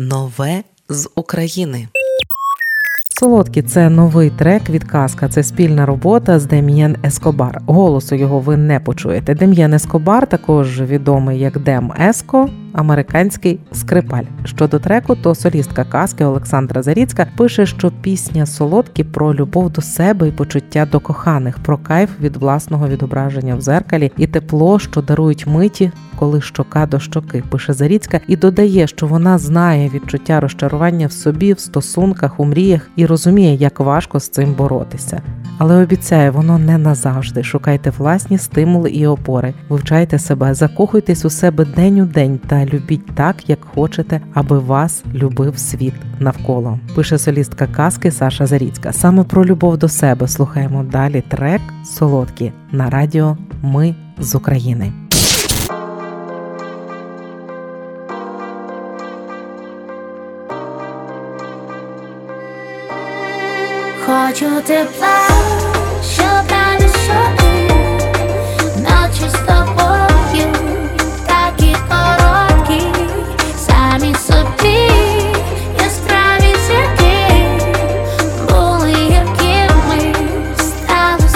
Нове з України. Солодкі це новий трек від казка. Це спільна робота з Дем'єн Ескобар. Голосу його ви не почуєте. Дем'єн Ескобар, також відомий як Дем Еско, американський скрипаль. Щодо треку, то солістка казки Олександра Заріцька пише, що пісня солодкі про любов до себе і почуття до коханих, про кайф від власного відображення в зеркалі і тепло, що дарують миті. Коли щока до щоки, пише Заріцька, і додає, що вона знає відчуття розчарування в собі, в стосунках, у мріях і розуміє, як важко з цим боротися. Але обіцяє, воно не назавжди. Шукайте власні стимули і опори, вивчайте себе, закохуйтесь у себе день у день та любіть так, як хочете, аби вас любив світ навколо. Пише солістка казки Саша Заріцька. Саме про любов до себе слухаємо далі трек солодкі на радіо Ми з України. Хочу тепла, щоб раді щоки Ночі з тобою такі короткі, самі собі яскраві зірки були гіркими, стали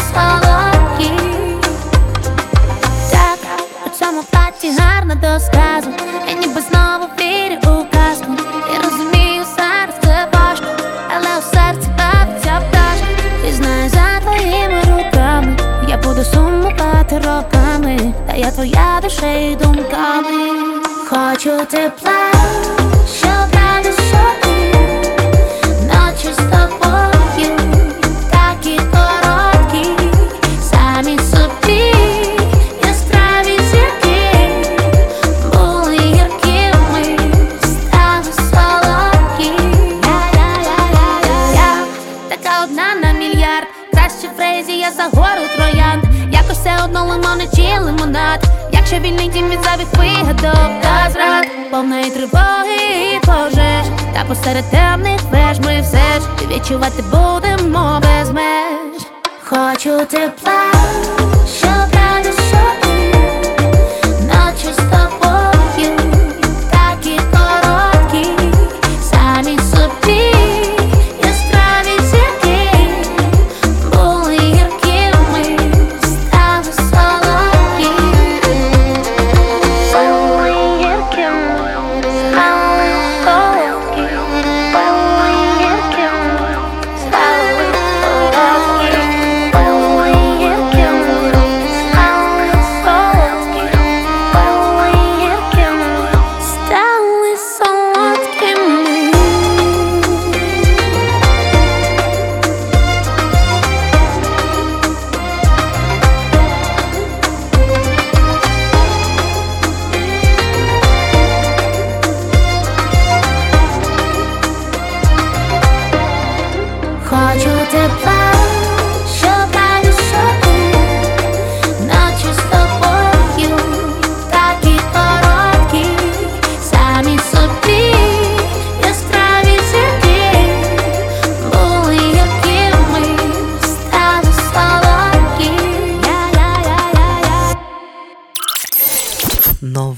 до сказу, я ніби я твоя душею думками. Хочу тепла, лимони чи лимонад. Якщо вільний дім від завіх вигадок та зрад, повної тривоги і пожеж. Та посеред темних веж ми все ж відчувати будемо без меж. Хочу тепла,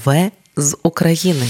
Нове з України.